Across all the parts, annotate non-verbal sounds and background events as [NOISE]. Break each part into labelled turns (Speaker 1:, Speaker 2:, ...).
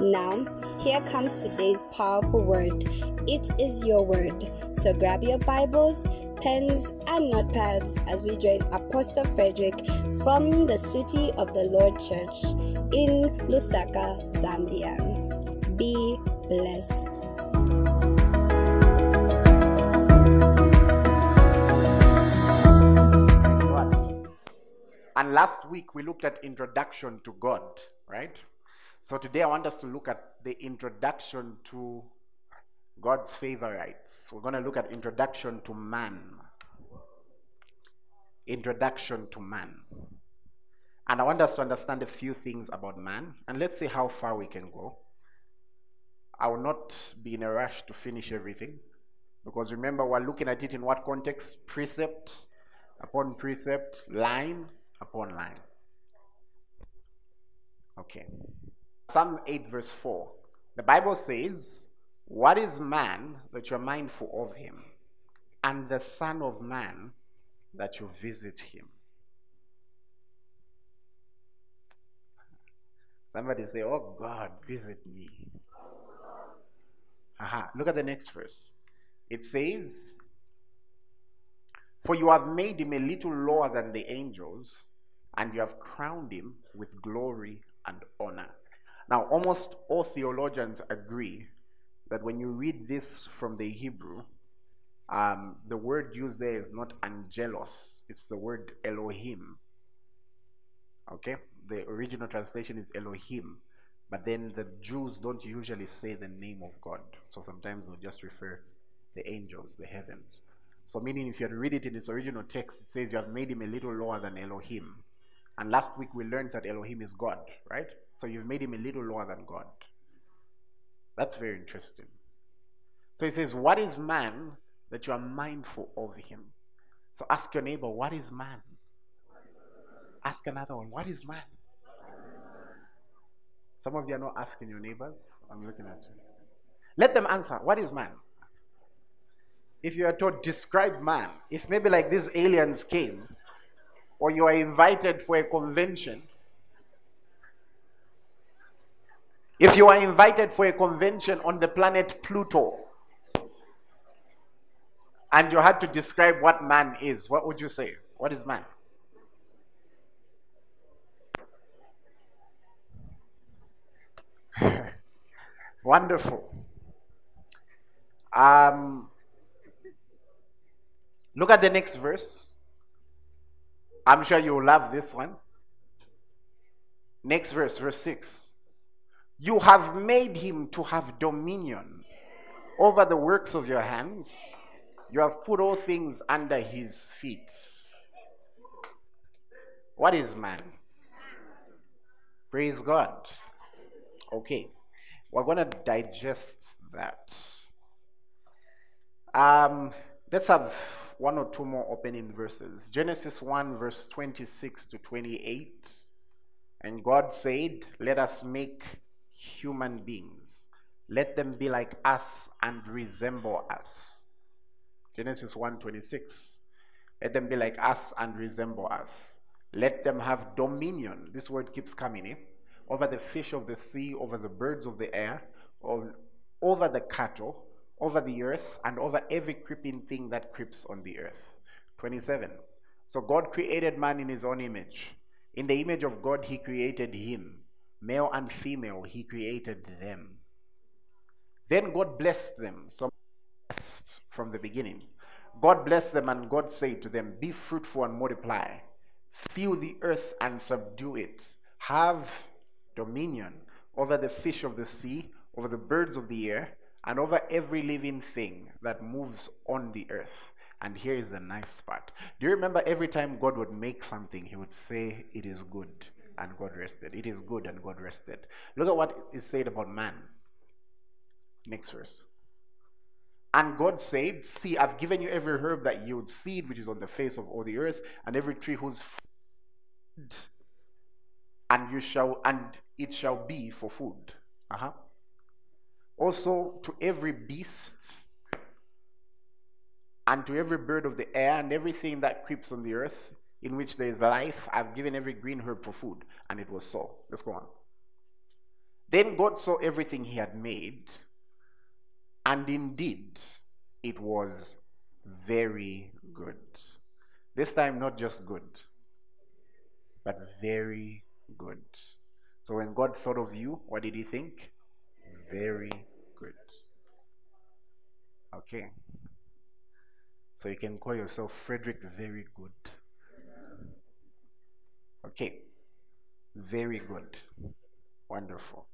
Speaker 1: Now, here comes today's powerful word. It is your word. So grab your Bibles, pens, and notepads as we join Apostle Frederick from the City of the Lord Church in Lusaka, Zambia. Be blessed.
Speaker 2: And last week we looked at introduction to God, right? So today I want us to look at the introduction to God's favorites. We're going to look at introduction to man. Introduction to man. And I want us to understand a few things about man, and let's see how far we can go. I will not be in a rush to finish everything, because remember, we're looking at it in what context? Precept upon precept, line upon line. Okay. Psalm 8, verse 4. The Bible says, What is man that you're mindful of him, and the Son of Man that you visit him? Somebody say, Oh God, visit me. Aha. Look at the next verse. It says, For you have made him a little lower than the angels, and you have crowned him with glory and honor. Now, almost all theologians agree that when you read this from the Hebrew, um, the word used there is not angelos, it's the word Elohim. Okay? The original translation is Elohim, but then the Jews don't usually say the name of God. So sometimes they'll just refer the angels, the heavens. So, meaning if you had read it in its original text, it says you have made him a little lower than Elohim. And last week we learned that Elohim is God, right? So you've made him a little lower than God. That's very interesting. So he says, What is man that you are mindful of him? So ask your neighbor, What is man? Ask another one, What is man? Some of you are not asking your neighbors. I'm looking at you. Let them answer, What is man? If you are told, Describe man, if maybe like these aliens came, or you are invited for a convention, If you are invited for a convention on the planet Pluto and you had to describe what man is, what would you say? What is man? [LAUGHS] Wonderful. Um, look at the next verse. I'm sure you will love this one. Next verse, verse 6. You have made him to have dominion over the works of your hands. You have put all things under his feet. What is man? Praise God. Okay, we're going to digest that. Um, let's have one or two more opening verses. Genesis 1, verse 26 to 28. And God said, Let us make human beings. Let them be like us and resemble us. Genesis 1:26. Let them be like us and resemble us. Let them have dominion. This word keeps coming in. Eh? Over the fish of the sea, over the birds of the air, over the cattle, over the earth, and over every creeping thing that creeps on the earth. 27. So God created man in his own image. In the image of God, he created him. Male and female, he created them. Then God blessed them. So blessed from the beginning. God blessed them and God said to them, Be fruitful and multiply. Fill the earth and subdue it. Have dominion over the fish of the sea, over the birds of the air, and over every living thing that moves on the earth. And here is the nice part. Do you remember every time God would make something, He would say, It is good, and God rested. It is good, and God rested. Look at what is said about man. Next verse. And God said, See, I've given you every herb that yields seed, which is on the face of all the earth, and every tree whose food, and you shall, and it shall be for food. Uh-huh. Also to every beast and to every bird of the air and everything that creeps on the earth in which there is life, I've given every green herb for food. And it was so. Let's go on. Then God saw everything he had made, and indeed it was very good. This time, not just good, but very good. So when God thought of you, what did he think? Very good. Okay. So you can call yourself Frederick Very Good. Okay. Very good. Wonderful.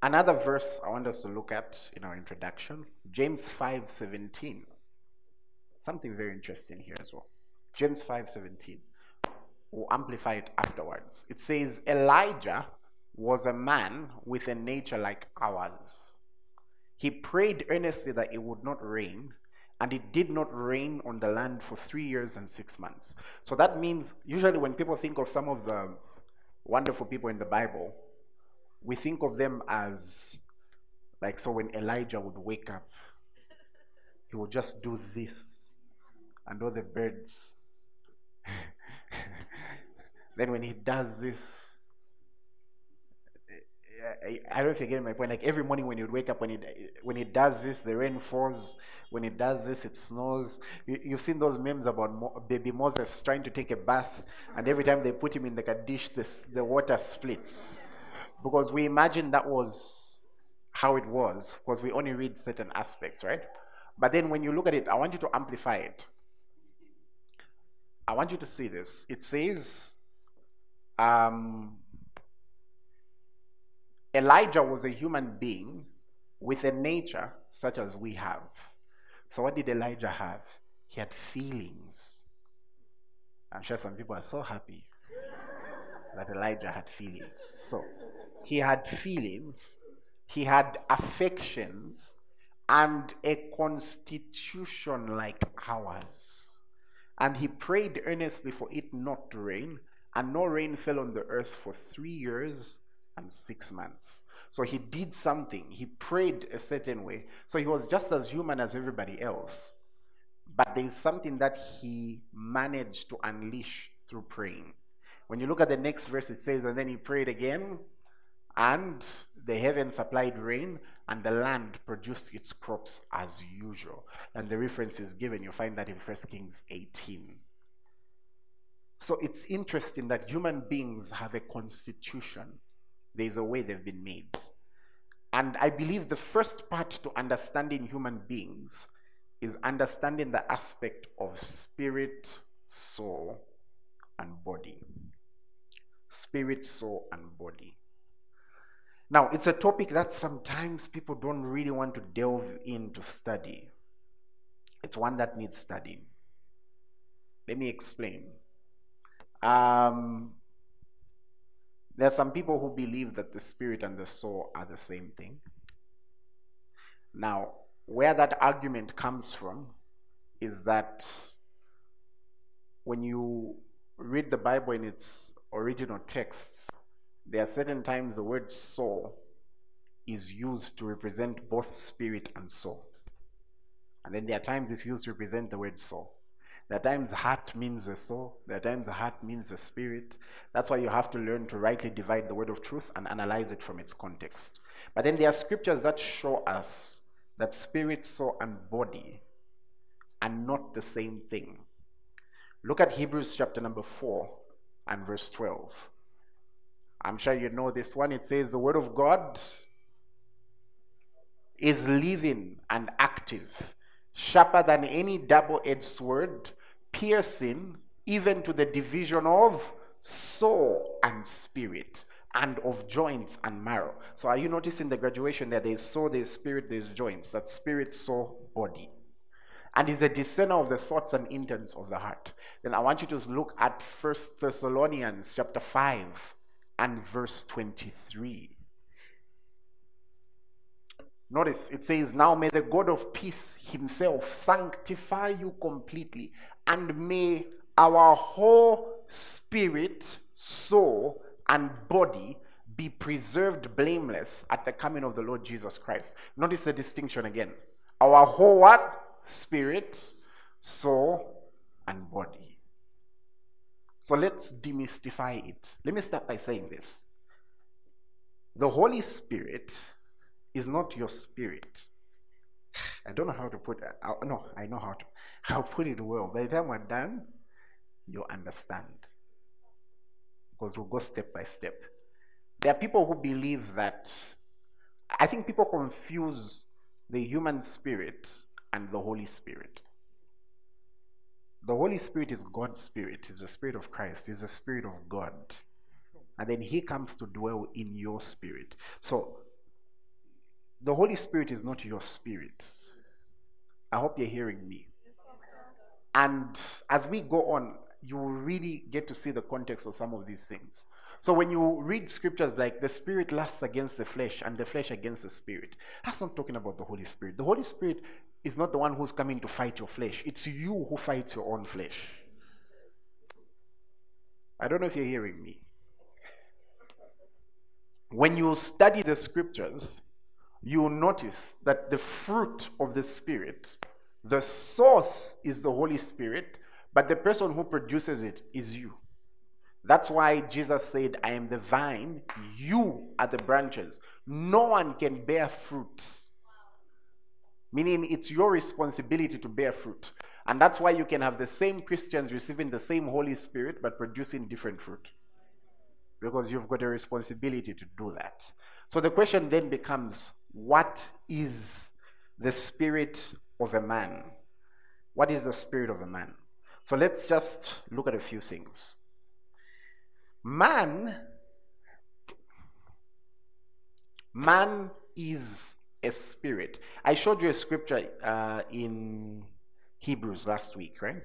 Speaker 2: Another verse I want us to look at in our introduction, James 5:17. Something very interesting here as well. James 5:17. We'll amplify it afterwards. It says Elijah was a man with a nature like ours. He prayed earnestly that it would not rain, and it did not rain on the land for three years and six months. So that means, usually, when people think of some of the wonderful people in the Bible, we think of them as like so when Elijah would wake up, he would just do this, and all the birds. [LAUGHS] then when he does this, I, I don't know if you're getting my point. Like every morning when you wake up, when it when it does this, the rain falls. When it does this, it snows. You, have seen those memes about Mo, baby Moses trying to take a bath, and every time they put him in like a dish, this, the water splits, because we imagine that was how it was, because we only read certain aspects, right? But then when you look at it, I want you to amplify it. I want you to see this. It says, um, Elijah was a human being with a nature such as we have. So, what did Elijah have? He had feelings. I'm sure some people are so happy that Elijah had feelings. So, he had feelings, he had affections, and a constitution like ours. And he prayed earnestly for it not to rain, and no rain fell on the earth for three years and six months. So he did something. He prayed a certain way. So he was just as human as everybody else. But there is something that he managed to unleash through praying. When you look at the next verse, it says, And then he prayed again, and the heaven supplied rain, and the land produced its crops as usual. And the reference is given. You find that in 1 Kings 18. So it's interesting that human beings have a constitution there's a way they've been made. And I believe the first part to understanding human beings is understanding the aspect of spirit, soul, and body. Spirit, soul, and body. Now, it's a topic that sometimes people don't really want to delve in to study. It's one that needs studying. Let me explain. Um, there are some people who believe that the spirit and the soul are the same thing. Now, where that argument comes from is that when you read the Bible in its original texts, there are certain times the word soul is used to represent both spirit and soul. And then there are times it's used to represent the word soul. There are times heart means the soul. There are times heart means the spirit. That's why you have to learn to rightly divide the word of truth and analyze it from its context. But then there are scriptures that show us that spirit, soul, and body are not the same thing. Look at Hebrews chapter number 4 and verse 12. I'm sure you know this one. It says, The word of God is living and active, sharper than any double edged sword piercing even to the division of soul and spirit, and of joints and marrow. So are you noticing the graduation there? There's soul, there's spirit, there's joints. That spirit, soul, body. And is a discerner of the thoughts and intents of the heart. Then I want you to look at First Thessalonians chapter 5 and verse 23. Notice it says, Now may the God of peace himself sanctify you completely, and may our whole spirit, soul, and body be preserved blameless at the coming of the Lord Jesus Christ. Notice the distinction again. Our whole what? Spirit, soul, and body. So let's demystify it. Let me start by saying this. The Holy Spirit is not your spirit. [SIGHS] I don't know how to put it. No, I know how to. I'll put it well. By the time we're done, you'll understand because we'll go step by step. There are people who believe that, I think people confuse the human spirit and the Holy Spirit. The Holy Spirit is God's spirit, is the spirit of Christ, is the spirit of God. And then He comes to dwell in your spirit. So, the Holy Spirit is not your spirit. I hope you're hearing me. And as we go on, you will really get to see the context of some of these things. So when you read scriptures like the spirit lusts against the flesh and the flesh against the spirit, that's not talking about the Holy Spirit. The Holy Spirit is not the one who's coming to fight your flesh, it's you who fights your own flesh. I don't know if you're hearing me. When you study the scriptures, you will notice that the fruit of the Spirit, the source is the Holy Spirit, but the person who produces it is you. That's why Jesus said, I am the vine, you are the branches. No one can bear fruit. Meaning it's your responsibility to bear fruit. And that's why you can have the same Christians receiving the same Holy Spirit but producing different fruit. Because you've got a responsibility to do that. So the question then becomes what is the spirit of a man? What is the spirit of a man? So let's just look at a few things. Man, man is a spirit. I showed you a scripture uh, in Hebrews last week, right?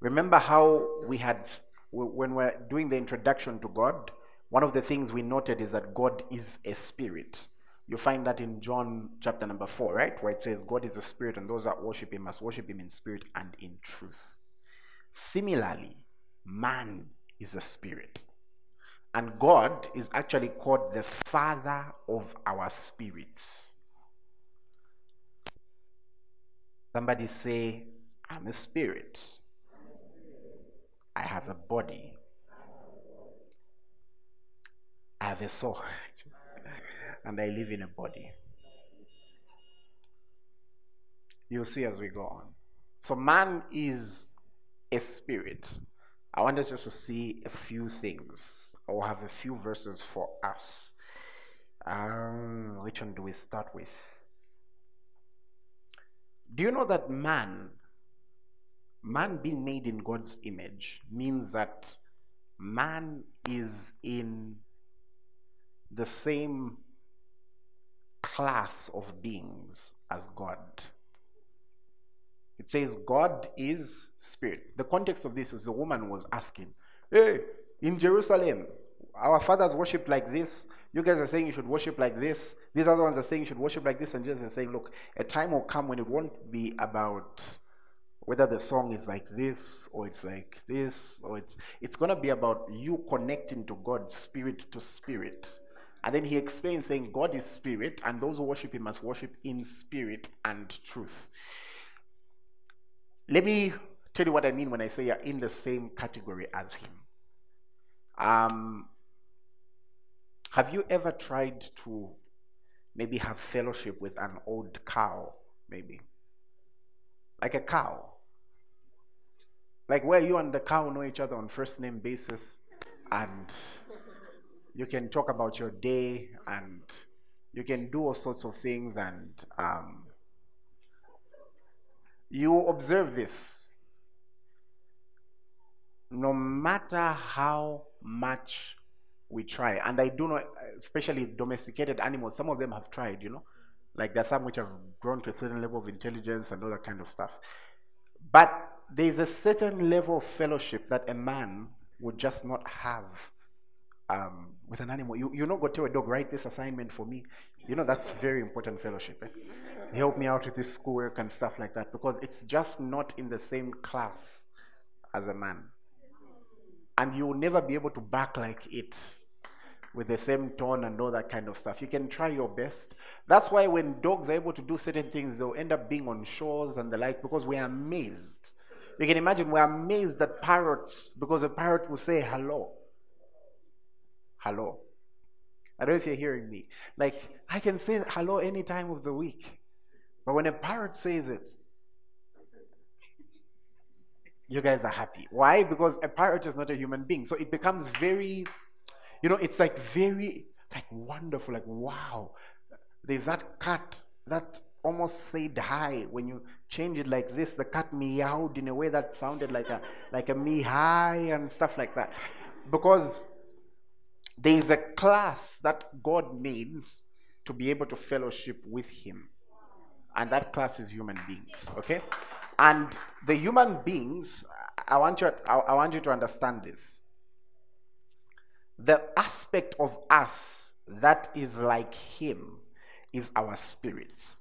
Speaker 2: Remember how we had, when we're doing the introduction to God, one of the things we noted is that God is a spirit. You find that in John chapter number 4, right? Where it says, God is a spirit, and those that worship him must worship him in spirit and in truth. Similarly, man is a spirit. And God is actually called the Father of our spirits. Somebody say, I'm a spirit. I have a body. I have a soul. And I live in a body. You'll see as we go on. So, man is a spirit. I want us just to see a few things or have a few verses for us. Um, which one do we start with? Do you know that man, man being made in God's image, means that man is in the same class of beings as God? It says God is spirit. The context of this is the woman was asking, Hey, in Jerusalem, our fathers worship like this. You guys are saying you should worship like this. These other ones are saying you should worship like this. And Jesus is saying, Look, a time will come when it won't be about whether the song is like this or it's like this or it's it's to be about you connecting to God spirit to spirit and then he explains saying God is spirit and those who worship him must worship in spirit and truth let me tell you what I mean when I say you're in the same category as him. Um, have you ever tried to maybe have fellowship with an old cow, maybe? Like a cow. Like where you and the cow know each other on first name basis and you can talk about your day and you can do all sorts of things and um, you observe this. no matter how much we try, and I do know, especially domesticated animals, some of them have tried, you know, like there's some which have grown to a certain level of intelligence and all that kind of stuff. But there's a certain level of fellowship that a man would just not have um, with an animal. You, you're not going to tell a dog, write this assignment for me. You know, that's very important fellowship. Eh? Help me out with this schoolwork and stuff like that because it's just not in the same class as a man. And you will never be able to back like it with the same tone and all that kind of stuff. You can try your best. That's why when dogs are able to do certain things, they'll end up being on shores and the like because we're amazed. You can imagine we're amazed at parrots because a parrot will say hello. Hello. I don't know if you're hearing me. Like, I can say hello any time of the week. But when a parrot says it, you guys are happy. Why? Because a parrot is not a human being. So it becomes very, you know, it's like very, like wonderful, like wow. There's that cat that almost said hi when you change it like this. The cat meowed in a way that sounded like a like a me hi and stuff like that. Because there is a class that God made to be able to fellowship with Him. And that class is human beings. Okay? And the human beings, I want you, I, I want you to understand this. The aspect of us that is like Him is our spirits.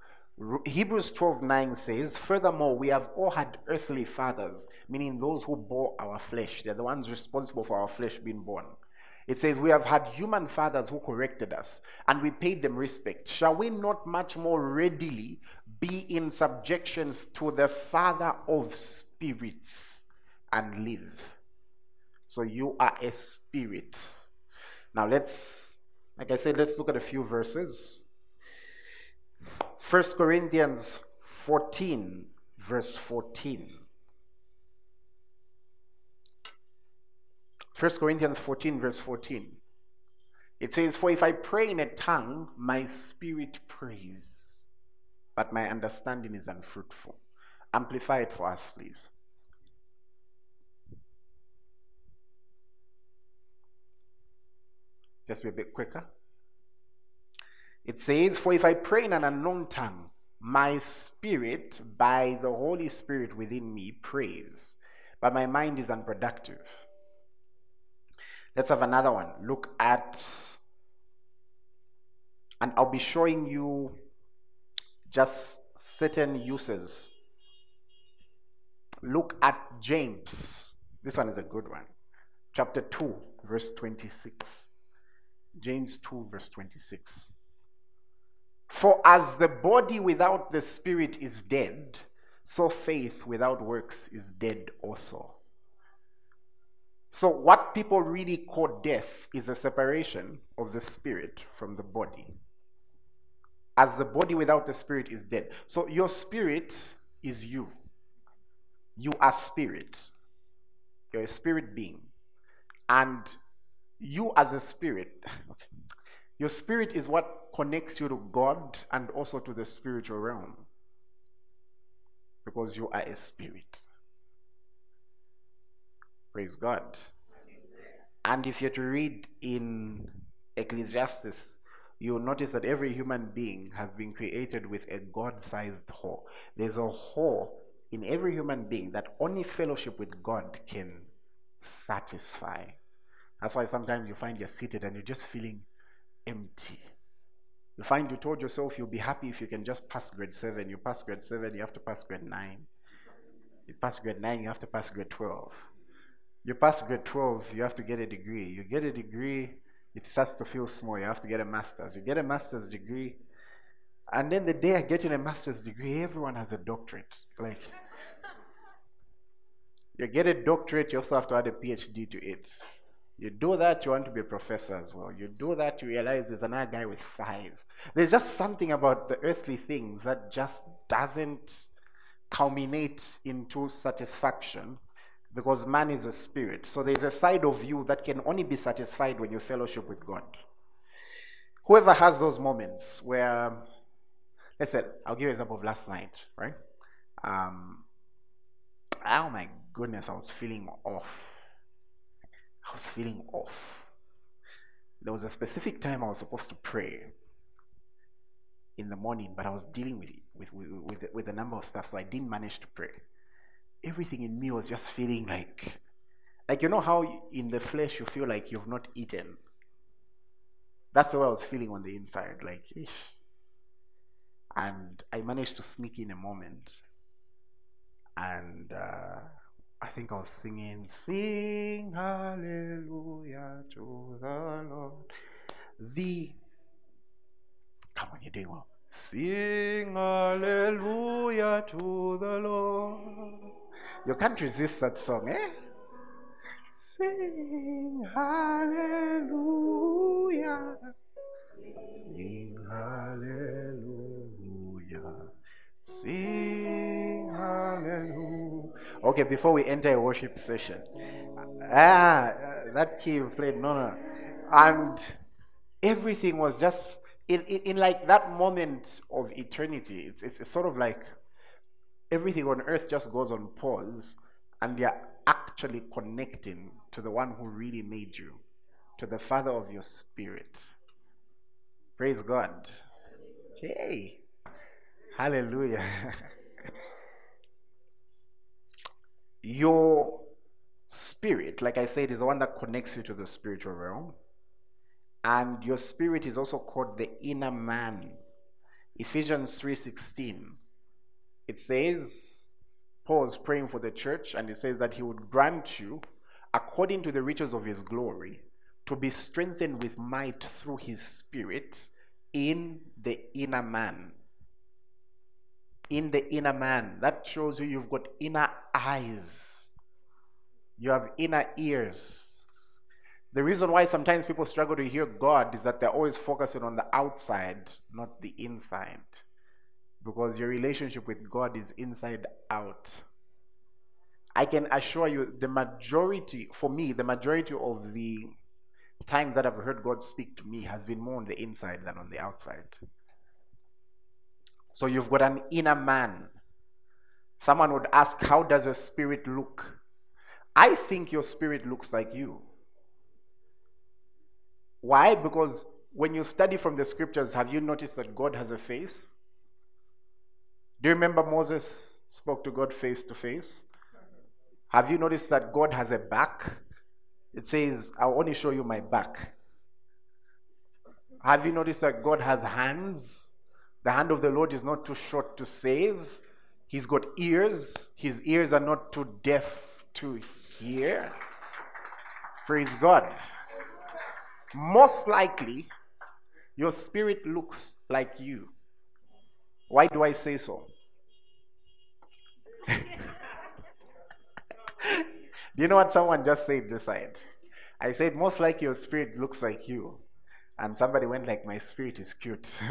Speaker 2: Hebrews 12 9 says, Furthermore, we have all had earthly fathers, meaning those who bore our flesh. They're the ones responsible for our flesh being born. It says, We have had human fathers who corrected us, and we paid them respect. Shall we not much more readily be in subjections to the Father of spirits and live? So you are a spirit. Now let's, like I said, let's look at a few verses. First Corinthians 14, verse 14. 1 Corinthians 14, verse 14. It says, For if I pray in a tongue, my spirit prays, but my understanding is unfruitful. Amplify it for us, please. Just be a bit quicker. It says, For if I pray in an unknown tongue, my spirit, by the Holy Spirit within me, prays, but my mind is unproductive. Let's have another one. Look at, and I'll be showing you just certain uses. Look at James. This one is a good one. Chapter 2, verse 26. James 2, verse 26. For as the body without the spirit is dead, so faith without works is dead also. So, what people really call death is a separation of the spirit from the body. As the body without the spirit is dead. So, your spirit is you. You are spirit. You're a spirit being. And you, as a spirit, [LAUGHS] your spirit is what connects you to God and also to the spiritual realm. Because you are a spirit. Praise God. And if you're to read in Ecclesiastes, you'll notice that every human being has been created with a God sized hole. There's a hole in every human being that only fellowship with God can satisfy. That's why sometimes you find you're seated and you're just feeling empty. You find you told yourself you'll be happy if you can just pass grade 7. You pass grade 7, you have to pass grade 9. You pass grade 9, you have to pass grade 12 you pass grade 12, you have to get a degree. You get a degree, it starts to feel small. You have to get a master's. You get a master's degree, and then the day I get in a master's degree, everyone has a doctorate. Like, [LAUGHS] you get a doctorate, you also have to add a PhD to it. You do that, you want to be a professor as well. You do that, you realize there's another guy with five. There's just something about the earthly things that just doesn't culminate into satisfaction because man is a spirit. So there's a side of you that can only be satisfied when you fellowship with God. Whoever has those moments where, let's say, I'll give you an example of last night, right? Um, oh my goodness, I was feeling off. I was feeling off. There was a specific time I was supposed to pray in the morning, but I was dealing with, with, with, with, with a number of stuff, so I didn't manage to pray. Everything in me was just feeling like, like you know how in the flesh you feel like you've not eaten. That's the way I was feeling on the inside, like, Ish. and I managed to sneak in a moment, and uh, I think I was singing, "Sing Hallelujah to the Lord." The Come on, you're doing well. Sing hallelujah to the Lord. You can't resist that song, eh? Sing hallelujah. Sing hallelujah. Sing hallelujah. Okay, before we enter a worship session, ah, that key you played, no, no. And everything was just in, in, in like that moment of eternity, it's, it's, it's sort of like everything on earth just goes on pause and you're actually connecting to the one who really made you, to the Father of your spirit. Praise God. Hey, hallelujah. [LAUGHS] your spirit, like I said, is the one that connects you to the spiritual realm and your spirit is also called the inner man ephesians 3.16 it says paul is praying for the church and it says that he would grant you according to the riches of his glory to be strengthened with might through his spirit in the inner man. In the inner man. That shows you you've got inner eyes. You have inner ears. The reason why sometimes people struggle to hear God is that they're always focusing on the outside, not the inside. Because your relationship with God is inside out. I can assure you, the majority, for me, the majority of the times that I've heard God speak to me has been more on the inside than on the outside. So you've got an inner man. Someone would ask, How does your spirit look? I think your spirit looks like you. Why? Because when you study from the scriptures, have you noticed that God has a face? Do you remember Moses spoke to God face to face? Have you noticed that God has a back? It says, I'll only show you my back. Have you noticed that God has hands? The hand of the Lord is not too short to save. He's got ears. His ears are not too deaf to hear. Praise God most likely your spirit looks like you. Why do I say so? [LAUGHS] do you know what someone just said this side? I said, most likely your spirit looks like you. And somebody went like, my spirit is cute. [LAUGHS]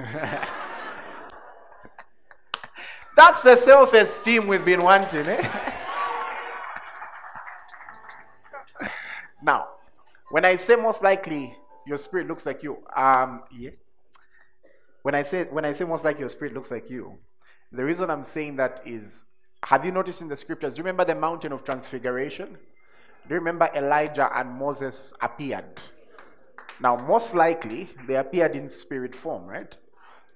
Speaker 2: That's the self-esteem we've been wanting, eh? [LAUGHS] now, when I say most likely, your spirit looks like you. Um, yeah. When I say when I say most like your spirit looks like you, the reason I'm saying that is, have you noticed in the scriptures? Do you remember the mountain of transfiguration? Do you remember Elijah and Moses appeared? Now, most likely they appeared in spirit form, right?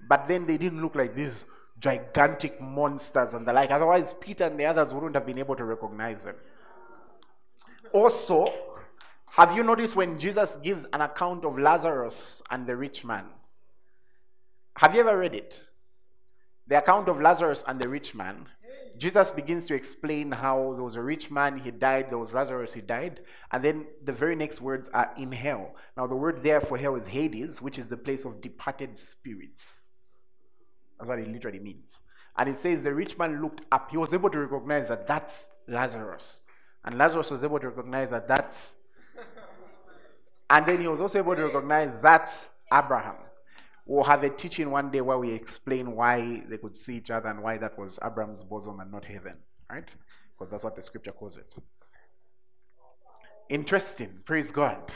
Speaker 2: But then they didn't look like these gigantic monsters and the like. Otherwise, Peter and the others wouldn't have been able to recognize them. Also, have you noticed when Jesus gives an account of Lazarus and the rich man? Have you ever read it? The account of Lazarus and the rich man. Jesus begins to explain how there was a rich man, he died, there was Lazarus, he died. And then the very next words are in hell. Now, the word there for hell is Hades, which is the place of departed spirits. That's what it literally means. And it says the rich man looked up. He was able to recognize that that's Lazarus. And Lazarus was able to recognize that that's and then he was also able to recognize that Abraham. We'll have a teaching one day where we explain why they could see each other and why that was Abraham's bosom and not heaven, right? Because that's what the scripture calls it. Interesting. Praise God.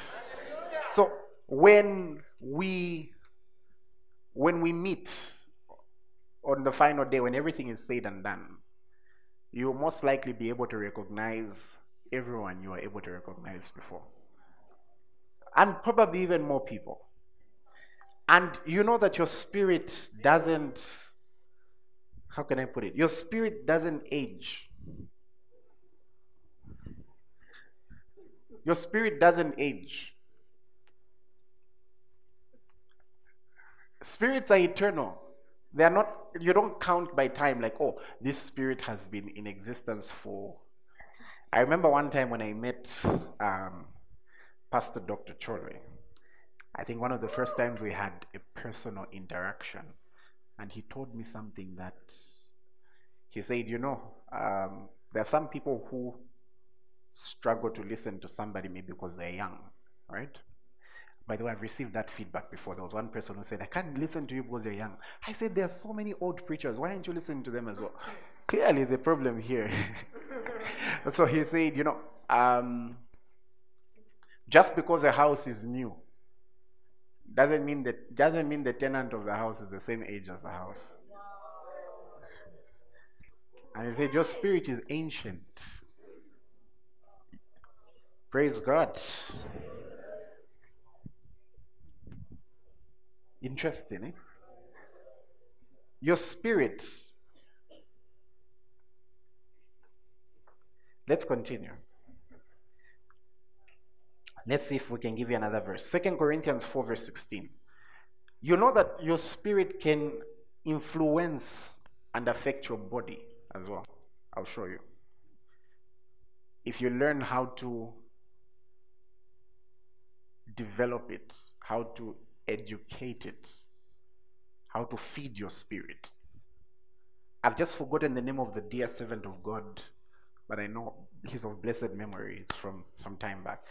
Speaker 2: So when we when we meet on the final day, when everything is said and done, you'll most likely be able to recognize everyone you were able to recognize before. and probably even more people. And you know that your spirit doesn't, how can I put it? Your spirit doesn't age. Your spirit doesn't age. Spirits are eternal. They are not, you don't count by time like, oh, this spirit has been in existence for. I remember one time when I met um, Pastor Dr. Chorwe. I think one of the first times we had a personal interaction, and he told me something that he said, You know, um, there are some people who struggle to listen to somebody maybe because they're young, right? By the way, I've received that feedback before. There was one person who said, I can't listen to you because you're young. I said, There are so many old preachers. Why aren't you listening to them as well? Clearly, the problem here. [LAUGHS] so he said, You know, um, just because a house is new doesn't mean that doesn't mean the tenant of the house is the same age as the house. And he said, Your spirit is ancient. Praise God. Interesting, eh? Your spirit. Let's continue. Let's see if we can give you another verse. Second Corinthians 4, verse 16. You know that your spirit can influence and affect your body as well. I'll show you. If you learn how to develop it, how to educate it, how to feed your spirit. I've just forgotten the name of the dear servant of God, but I know he's of blessed memory. It's from some time back.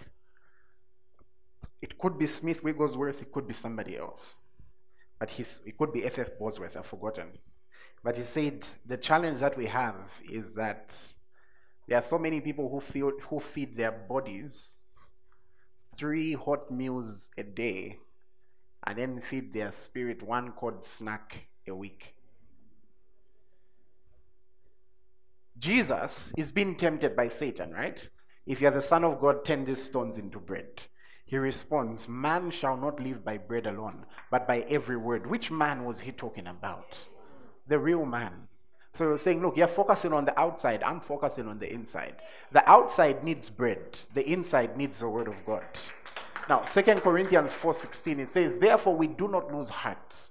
Speaker 2: It could be Smith Wigglesworth, it could be somebody else. But he's, it could be F.F. Bosworth, I've forgotten. But he said the challenge that we have is that there are so many people who, feel, who feed their bodies three hot meals a day and then feed their spirit one cold snack a week. Jesus is being tempted by Satan, right? If you are the Son of God, turn these stones into bread. He responds, Man shall not live by bread alone, but by every word. Which man was he talking about? The real man. So you're saying, look, you're focusing on the outside, I'm focusing on the inside. The outside needs bread, the inside needs the word of God. Now, Second Corinthians 4:16, it says, Therefore we do not lose heart.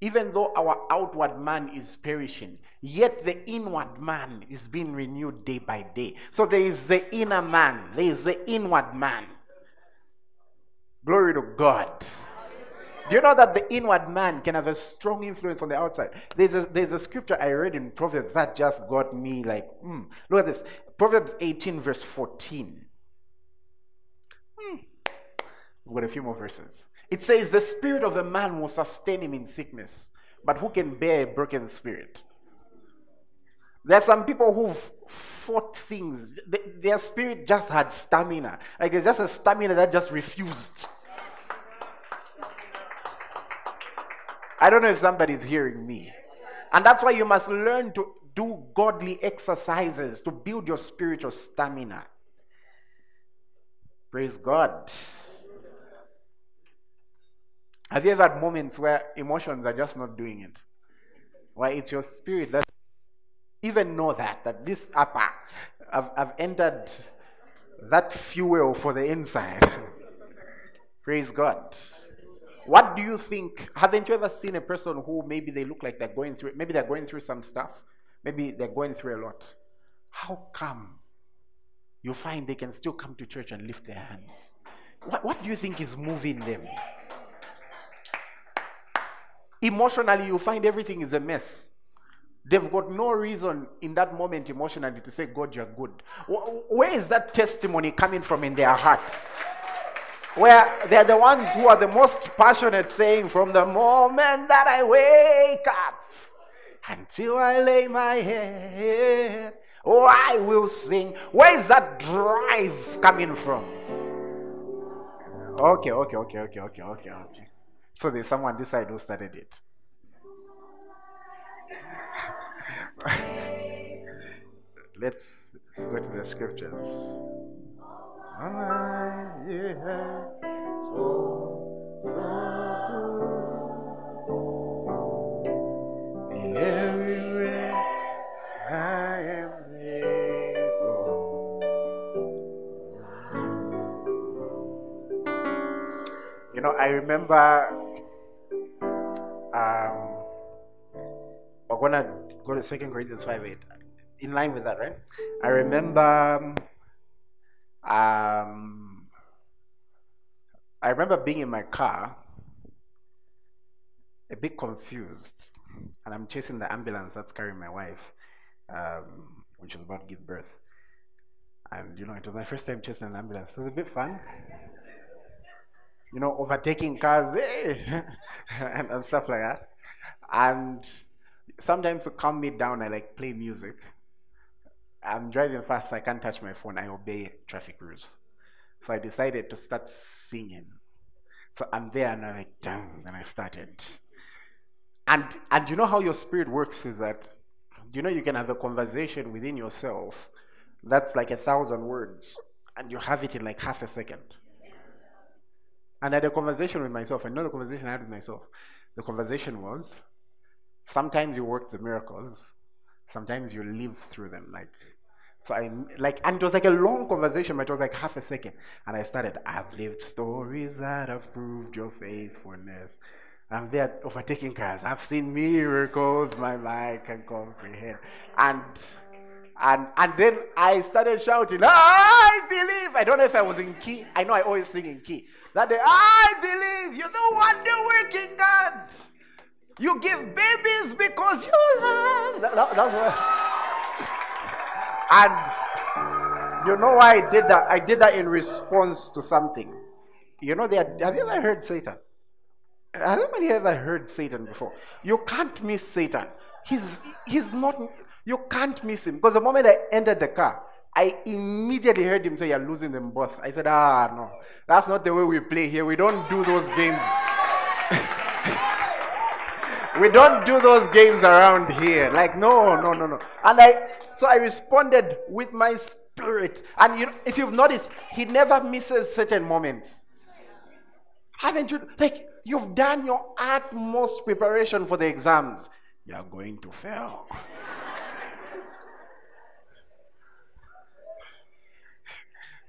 Speaker 2: Even though our outward man is perishing, yet the inward man is being renewed day by day. So there is the inner man, there is the inward man. Glory to God. Do you know that the inward man can have a strong influence on the outside? There's a, there's a scripture I read in Proverbs that just got me like, mm. look at this. Proverbs 18, verse 14. Mm. We've got a few more verses. It says, The spirit of a man will sustain him in sickness, but who can bear a broken spirit? There are some people who've fought things. Their spirit just had stamina. Like it's just a stamina that just refused. I don't know if somebody's hearing me. And that's why you must learn to do godly exercises to build your spiritual stamina. Praise God. Have you ever had moments where emotions are just not doing it? Why it's your spirit that even know that, that this upper, I've, I've entered that fuel for the inside. [LAUGHS] Praise God. What do you think? Haven't you ever seen a person who maybe they look like they're going through, maybe they're going through some stuff, maybe they're going through a lot. How come you find they can still come to church and lift their hands? What, what do you think is moving them? Emotionally, you find everything is a mess. They've got no reason in that moment emotionally to say, God, you're good. Where is that testimony coming from in their hearts? Where they're the ones who are the most passionate saying, From the moment that I wake up until I lay my head, oh, I will sing. Where is that drive coming from? Okay, okay, okay, okay, okay, okay, okay. So there's someone this side who started it. [LAUGHS] Let's go to the scriptures. Everywhere I am able. You know, I remember go Second Corinthians 5 8. In line with that, right? I remember um, I remember being in my car, a bit confused, and I'm chasing the ambulance that's carrying my wife, um, which was about to give birth. And you know, it was my first time chasing an ambulance. It was a bit fun. You know, overtaking cars, hey! [LAUGHS] and, and stuff like that. And sometimes to calm me down, I like play music. I'm driving fast, I can't touch my phone. I obey traffic rules. So I decided to start singing. So I'm there and I'm like, damn, and I started. And and you know how your spirit works is that you know you can have a conversation within yourself that's like a thousand words, and you have it in like half a second. And I had a conversation with myself. Know the conversation I had with myself. The conversation was sometimes you work the miracles, sometimes you live through them. Like so I like and it was like a long conversation, but it was like half a second. And I started, I've lived stories that have proved your faithfulness. I'm there overtaking cars. I've seen miracles my mind can comprehend. And and and then I started shouting, I believe. I don't know if I was in key. I know I always sing in key. That day, I believe you're the wonder working God. You give babies because you love. That, that, that's what. And you know why I did that? I did that in response to something. You know, had, have you ever heard Satan? Has anybody ever heard Satan before? You can't miss Satan. He's, he's not, you can't miss him. Because the moment I entered the car, I immediately heard him say, You're losing them both. I said, Ah, no. That's not the way we play here. We don't do those games. [LAUGHS] we don't do those games around here. Like, no, no, no, no. And I, so I responded with my spirit. And you know, if you've noticed, he never misses certain moments. Haven't you? Like, you've done your utmost preparation for the exams. You're going to fail.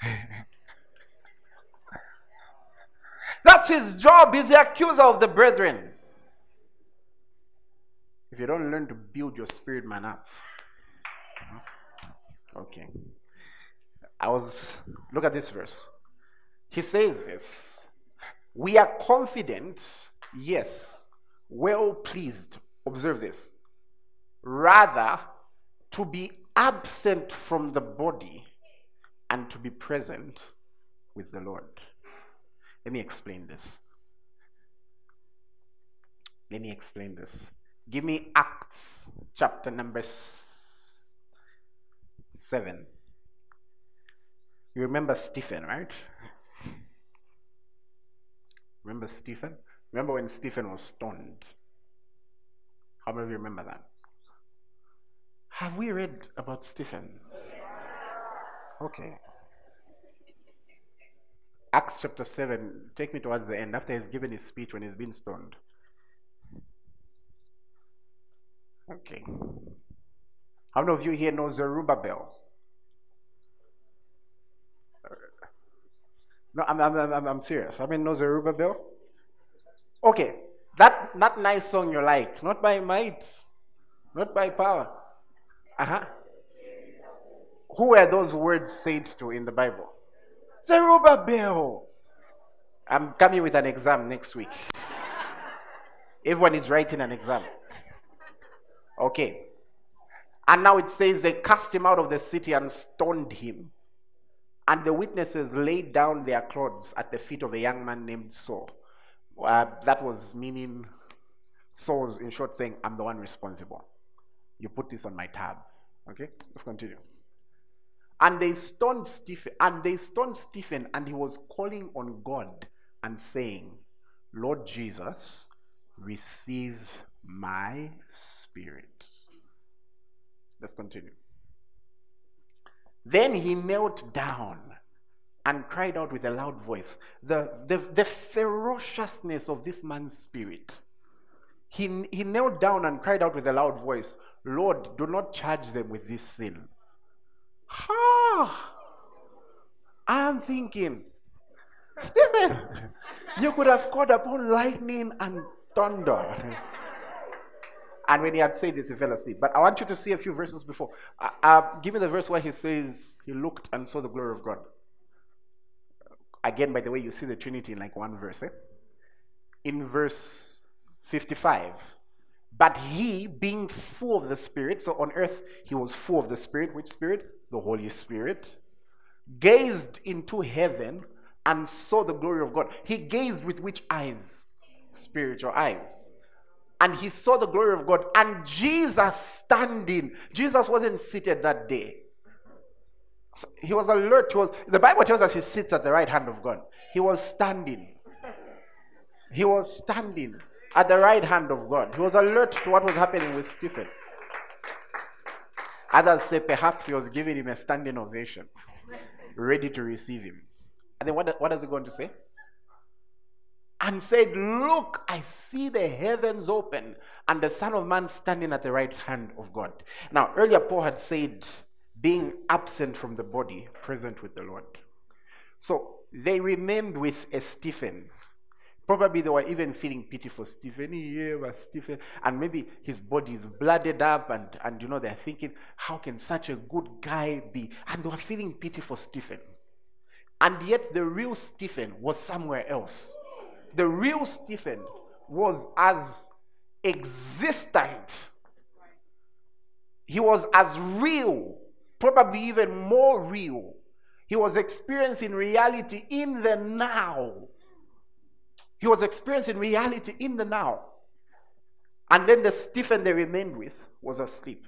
Speaker 2: [LAUGHS] That's his job. He's the accuser of the brethren. You don't learn to build your spirit man up. Okay. I was, look at this verse. He says this We are confident, yes, well pleased. Observe this. Rather, to be absent from the body and to be present with the Lord. Let me explain this. Let me explain this. Give me Acts chapter number 7. You remember Stephen, right? Remember Stephen? Remember when Stephen was stoned? How many of you remember that? Have we read about Stephen? Okay. Acts chapter 7, take me towards the end, after he's given his speech when he's been stoned. Okay. How many of you here know Zerubbabel? No, I'm, I'm, I'm, I'm serious. How many know Zerubbabel? Okay. That, that nice song you like, not by might, not by power. Uh-huh. Who were those words said to in the Bible? Zerubbabel. I'm coming with an exam next week. Everyone is writing an exam. Okay. And now it says they cast him out of the city and stoned him. And the witnesses laid down their clothes at the feet of a young man named Saul. Uh, that was meaning Saul's, in short, saying, I'm the one responsible. You put this on my tab. Okay? Let's continue. And they stoned Stephen, and they stoned Stephen, and he was calling on God and saying, Lord Jesus, receive my spirit. Let's continue. Then he knelt down and cried out with a loud voice. The, the, the ferociousness of this man's spirit. He, he knelt down and cried out with a loud voice, Lord, do not charge them with this sin. Ha! I'm thinking, Stephen, you could have called upon lightning and thunder. And when he had said this, he fell asleep. But I want you to see a few verses before. Uh, uh, give me the verse where he says, He looked and saw the glory of God. Again, by the way, you see the Trinity in like one verse. Eh? In verse 55, but he, being full of the Spirit, so on earth he was full of the Spirit. Which Spirit? The Holy Spirit. Gazed into heaven and saw the glory of God. He gazed with which eyes? Spiritual eyes and he saw the glory of God and Jesus standing. Jesus wasn't seated that day. So he was alert. He was, the Bible tells us he sits at the right hand of God. He was standing. He was standing at the right hand of God. He was alert to what was happening with Stephen. Others say perhaps he was giving him a standing ovation, ready to receive him. And then what, what does he go on to say? And said, Look, I see the heavens open and the Son of Man standing at the right hand of God. Now, earlier, Paul had said, being absent from the body, present with the Lord. So they remained with a Stephen. Probably they were even feeling pity for Stephen. Yeah, Stephen. And maybe his body is blooded up, and, and you know, they're thinking, how can such a good guy be? And they were feeling pity for Stephen. And yet the real Stephen was somewhere else the real Stephen was as existent, he was as real, probably even more real. He was experiencing reality in the now. He was experiencing reality in the now. And then the Stephen they remained with was asleep.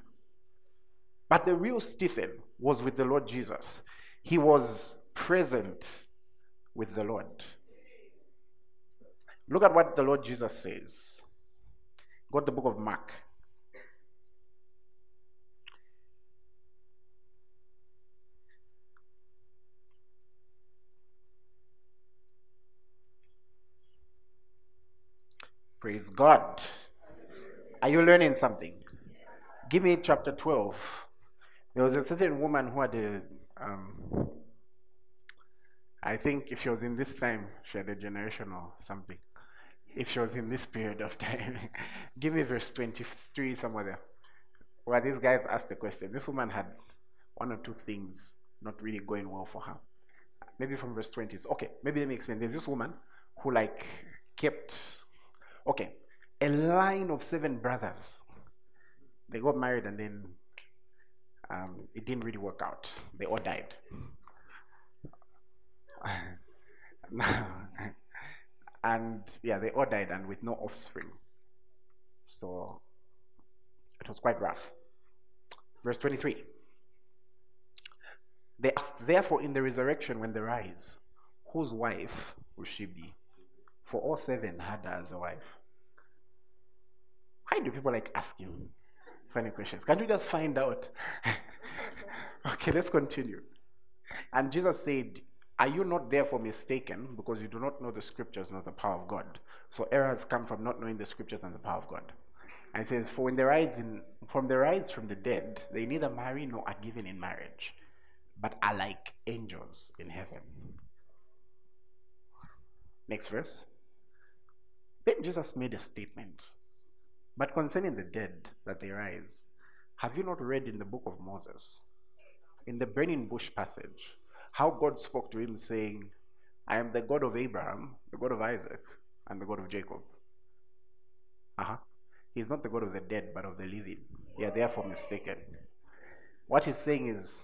Speaker 2: But the real Stephen was with the Lord Jesus. He was present with the Lord. Look at what the Lord Jesus says. Go to the book of Mark. Praise God. Are you learning something? Give me chapter 12. There was a certain woman who had a, um, I think if she was in this time, she had a generation or something if she was in this period of time. [LAUGHS] Give me verse 23 somewhere there. Where these guys asked the question. This woman had one or two things not really going well for her. Maybe from verse 20. Okay, maybe let me explain. There's this woman who like kept okay, a line of seven brothers. They got married and then um, it didn't really work out. They all died. [LAUGHS] and yeah, they all died and with no offspring. So it was quite rough. Verse 23. They asked, therefore, in the resurrection, when they rise, whose wife will she be? For all seven had her as a wife. Why do people like asking funny questions? Can't we just find out? [LAUGHS] okay, let's continue. And Jesus said, are you not therefore mistaken because you do not know the scriptures nor the power of God? So errors come from not knowing the scriptures and the power of God. And it says, For when they rise in, from the rise from the dead, they neither marry nor are given in marriage, but are like angels in heaven. Next verse. Then Jesus made a statement. But concerning the dead that they rise, have you not read in the book of Moses, in the burning bush passage, how God spoke to him, saying, I am the God of Abraham, the God of Isaac, and the God of Jacob. Uh-huh. He's not the God of the dead, but of the living. You are therefore mistaken. What he's saying is,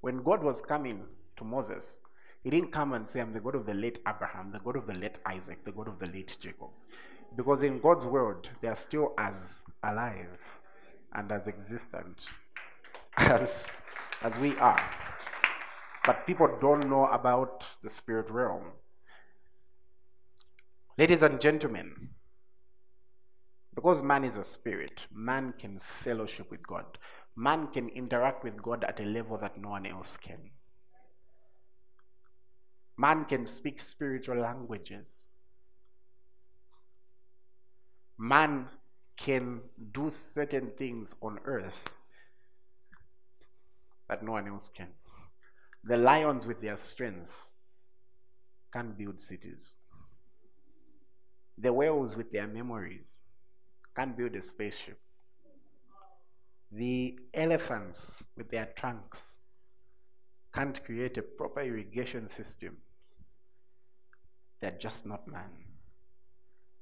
Speaker 2: when God was coming to Moses, he didn't come and say, I'm the God of the late Abraham, the God of the late Isaac, the God of the late Jacob. Because in God's world, they are still as alive and as existent [LAUGHS] as, as we are but people don't know about the spirit realm. Ladies and gentlemen, because man is a spirit, man can fellowship with God. Man can interact with God at a level that no one else can. Man can speak spiritual languages. Man can do certain things on earth that no one else can. The lions, with their strength, can't build cities. The whales, with their memories, can't build a spaceship. The elephants, with their trunks, can't create a proper irrigation system. They're just not man.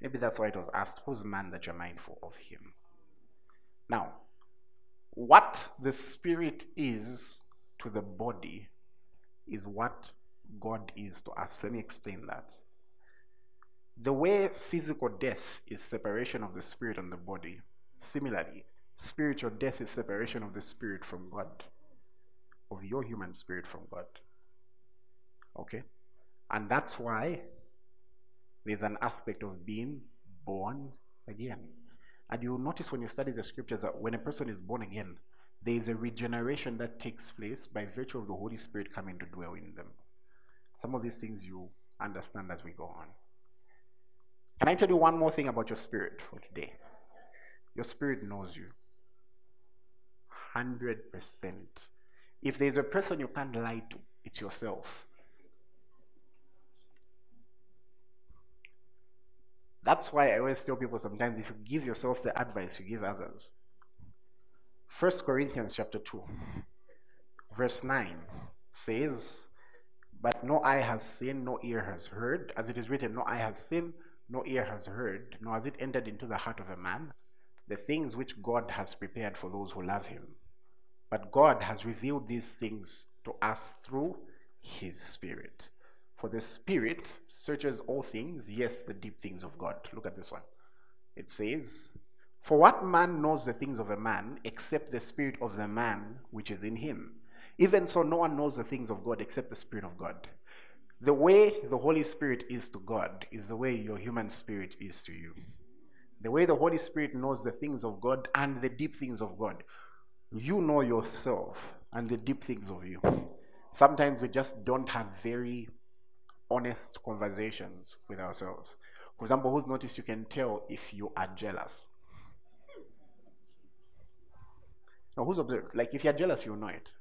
Speaker 2: Maybe that's why it was asked, Who's man that you're mindful of him? Now, what the spirit is to the body is what God is to us. Let me explain that. The way physical death is separation of the spirit and the body, similarly, spiritual death is separation of the spirit from God, of your human spirit from God. Okay? And that's why there's an aspect of being born again. And you'll notice when you study the scriptures that when a person is born again, there is a regeneration that takes place by virtue of the Holy Spirit coming to dwell in them. Some of these things you understand as we go on. Can I tell you one more thing about your spirit for today? Your spirit knows you. 100%. If there's a person you can't lie to, it's yourself. That's why I always tell people sometimes if you give yourself the advice you give others. First Corinthians chapter 2, verse 9 says, But no eye has seen, no ear has heard, as it is written, no eye has seen, no ear has heard, nor has it entered into the heart of a man, the things which God has prepared for those who love him. But God has revealed these things to us through his Spirit. For the Spirit searches all things, yes, the deep things of God. Look at this one. It says, For what man knows the things of a man except the Spirit of the man which is in him? Even so, no one knows the things of God except the Spirit of God. The way the Holy Spirit is to God is the way your human spirit is to you. The way the Holy Spirit knows the things of God and the deep things of God. You know yourself and the deep things of you. Sometimes we just don't have very honest conversations with ourselves. For example, who's noticed you can tell if you are jealous? Now, who's observed? Like, if you're jealous, you'll know it.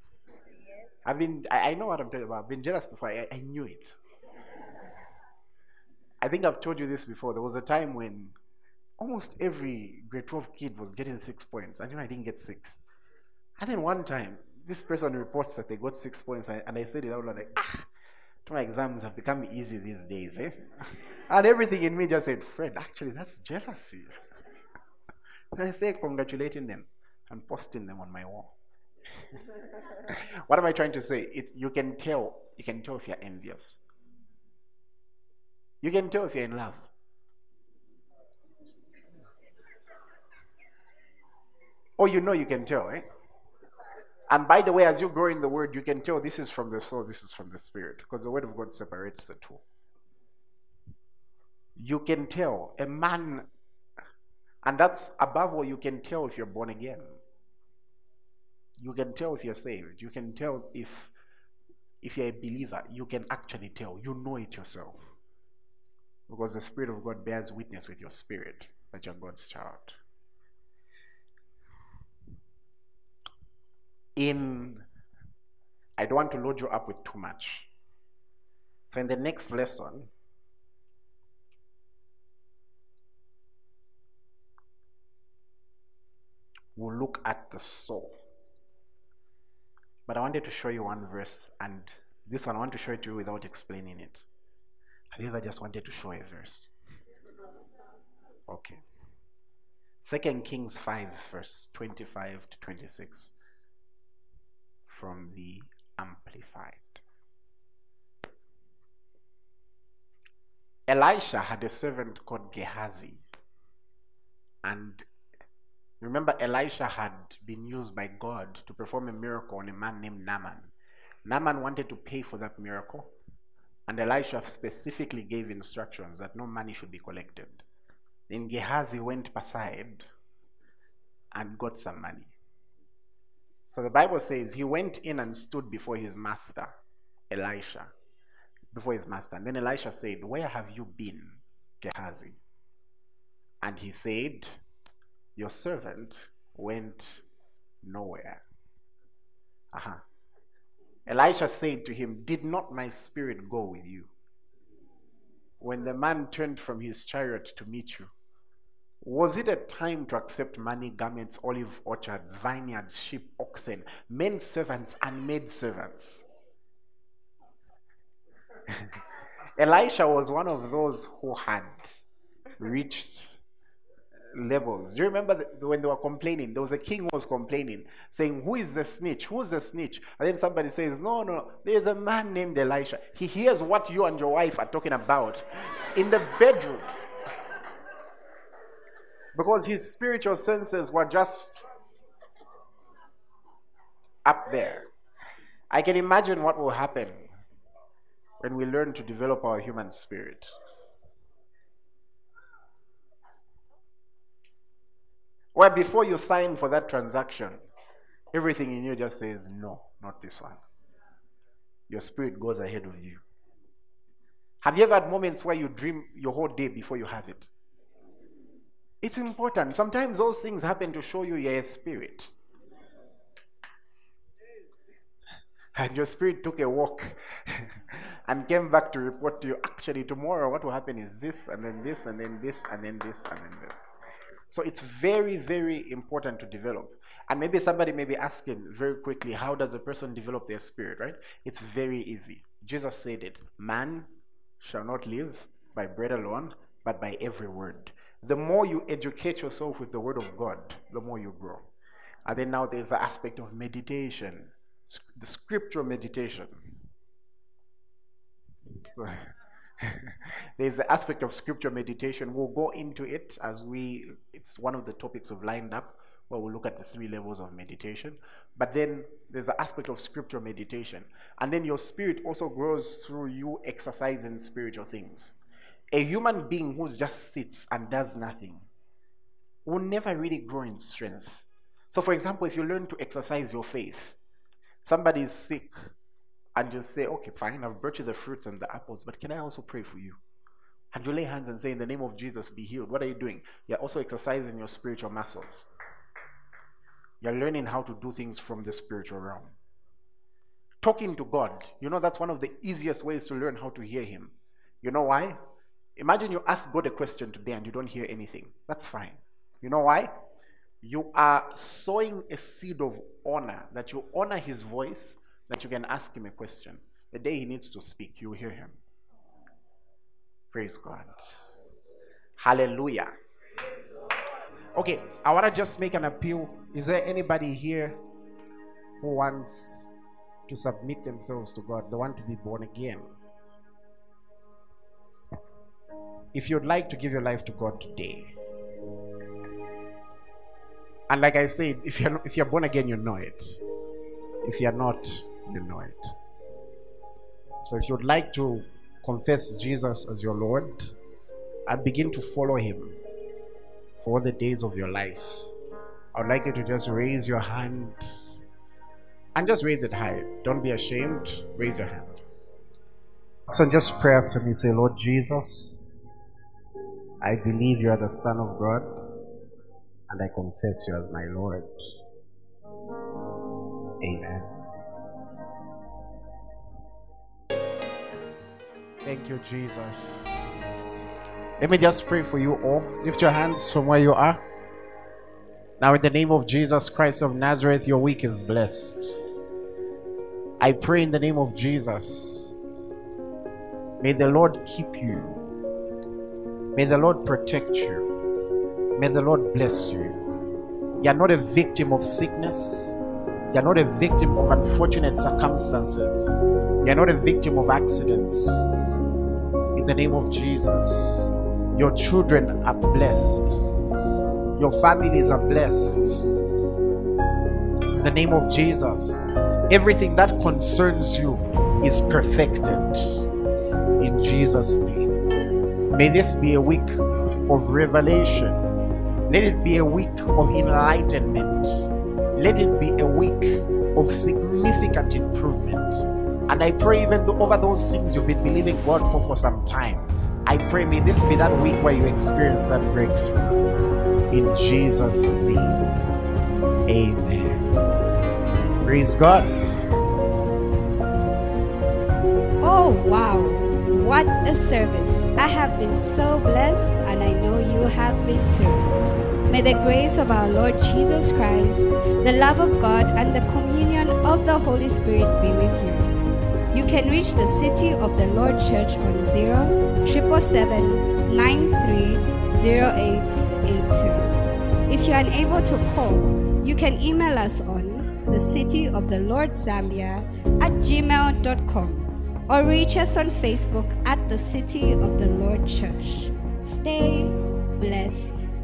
Speaker 2: I've been, I, I know what I'm talking about. I've been jealous before. I, I knew it. I think I've told you this before. There was a time when almost every grade 12 kid was getting six points. I knew I didn't get six. And then one time, this person reports that they got six points, and I said it out loud, like, ah, my exams have become easy these days, eh? [LAUGHS] and everything in me just said, Fred, actually, that's jealousy. [LAUGHS] I say, congratulating them and posting them on my wall. [LAUGHS] what am I trying to say? It, you can tell. You can tell if you're envious. You can tell if you're in love. Oh, you know you can tell, eh? And by the way, as you grow in the word, you can tell this is from the soul, this is from the spirit, because the word of God separates the two. You can tell a man, and that's above all, you can tell if you're born again. You can tell if you're saved. You can tell if if you're a believer, you can actually tell. You know it yourself. Because the Spirit of God bears witness with your spirit that you're God's child. in I don't want to load you up with too much. So in the next lesson, we'll look at the soul. But I wanted to show you one verse, and this one I want to show it to you without explaining it. Have you ever just wanted to show a verse? Okay. Second Kings 5, verse 25 to 26 from the Amplified. Elisha had a servant called Gehazi. And remember, Elisha had been used by God to perform a miracle on a man named Naaman. Naaman wanted to pay for that miracle, and Elisha specifically gave instructions that no money should be collected. Then Gehazi went aside and got some money. So the Bible says he went in and stood before his master, Elisha. before his master. And then Elisha said, Where have you been, Gehazi? And he said, Your servant went nowhere. Uh-huh. Elisha said to him, Did not my spirit go with you? When the man turned from his chariot to meet you, was it a time to accept money, garments, olive orchards, vineyards, sheep, oxen, men servants, and maid servants? [LAUGHS] Elisha was one of those who had reached levels. Do you remember the, when they were complaining? There was a king who was complaining, saying, Who is the snitch? Who's the snitch? And then somebody says, No, no, there's a man named Elisha. He hears what you and your wife are talking about in the bedroom. Because his spiritual senses were just up there. I can imagine what will happen when we learn to develop our human spirit. Where before you sign for that transaction, everything in you just says, no, not this one. Your spirit goes ahead of you. Have you ever had moments where you dream your whole day before you have it? It's important. Sometimes those things happen to show you you're spirit. And your spirit took a walk [LAUGHS] and came back to report to you actually, tomorrow what will happen is this, and then this, and then this, and then this, and then this. So it's very, very important to develop. And maybe somebody may be asking very quickly, how does a person develop their spirit, right? It's very easy. Jesus said it man shall not live by bread alone, but by every word. The more you educate yourself with the word of God, the more you grow. And then now there's the aspect of meditation, the scriptural meditation. [LAUGHS] There's the aspect of scripture meditation. We'll go into it as we, it's one of the topics we've lined up where we'll look at the three levels of meditation. But then there's the aspect of scripture meditation. And then your spirit also grows through you exercising spiritual things. A human being who just sits and does nothing will never really grow in strength. So, for example, if you learn to exercise your faith, somebody is sick and just say, okay, fine, I've brought you the fruits and the apples, but can I also pray for you? And you lay hands and say, in the name of Jesus, be healed. What are you doing? You're also exercising your spiritual muscles. You're learning how to do things from the spiritual realm. Talking to God, you know, that's one of the easiest ways to learn how to hear Him. You know why? Imagine you ask God a question today and you don't hear anything. That's fine. You know why? You are sowing a seed of honor, that you honor His voice that you can ask him a question. The day he needs to speak, you hear him. Praise God. Hallelujah. Okay, I want to just make an appeal. Is there anybody here who wants to submit themselves to God? They want to be born again. If you'd like to give your life to God today, and like I said, if you're, if you're born again, you know it. If you're not, you know it. So if you'd like to confess Jesus as your Lord and begin to follow Him for the days of your life, I would like you to just raise your hand and just raise it high. Don't be ashamed. Raise your hand. So just pray after me. Say, Lord Jesus, I believe you are the Son of God and I confess you as my Lord. Thank you, Jesus. Let me just pray for you all. Lift your hands from where you are. Now, in the name of Jesus Christ of Nazareth, your week is blessed. I pray in the name of Jesus. May the Lord keep you. May the Lord protect you. May the Lord bless you. You are not a victim of sickness. You are not a victim of unfortunate circumstances. You are not a victim of accidents the name of Jesus. Your children are blessed. Your families are blessed. In the name of Jesus. Everything that concerns you is perfected. In Jesus' name. May this be a week of revelation. Let it be a week of enlightenment. Let it be a week of significant improvement And I pray even over those things you've been believing God for for some time. I pray may this be that week where you experience that breakthrough. In Jesus' name. Amen. Praise God.
Speaker 1: Oh, wow. What a service. I have been so blessed, and I know you have been too. May the grace of our Lord Jesus Christ, the love of God, and the communion of the Holy Spirit be with you. You can reach the City of the Lord Church on 0 777 If you are unable to call, you can email us on the City of the Lord Zambia at gmail.com or reach us on Facebook at the City of the Lord Church. Stay blessed.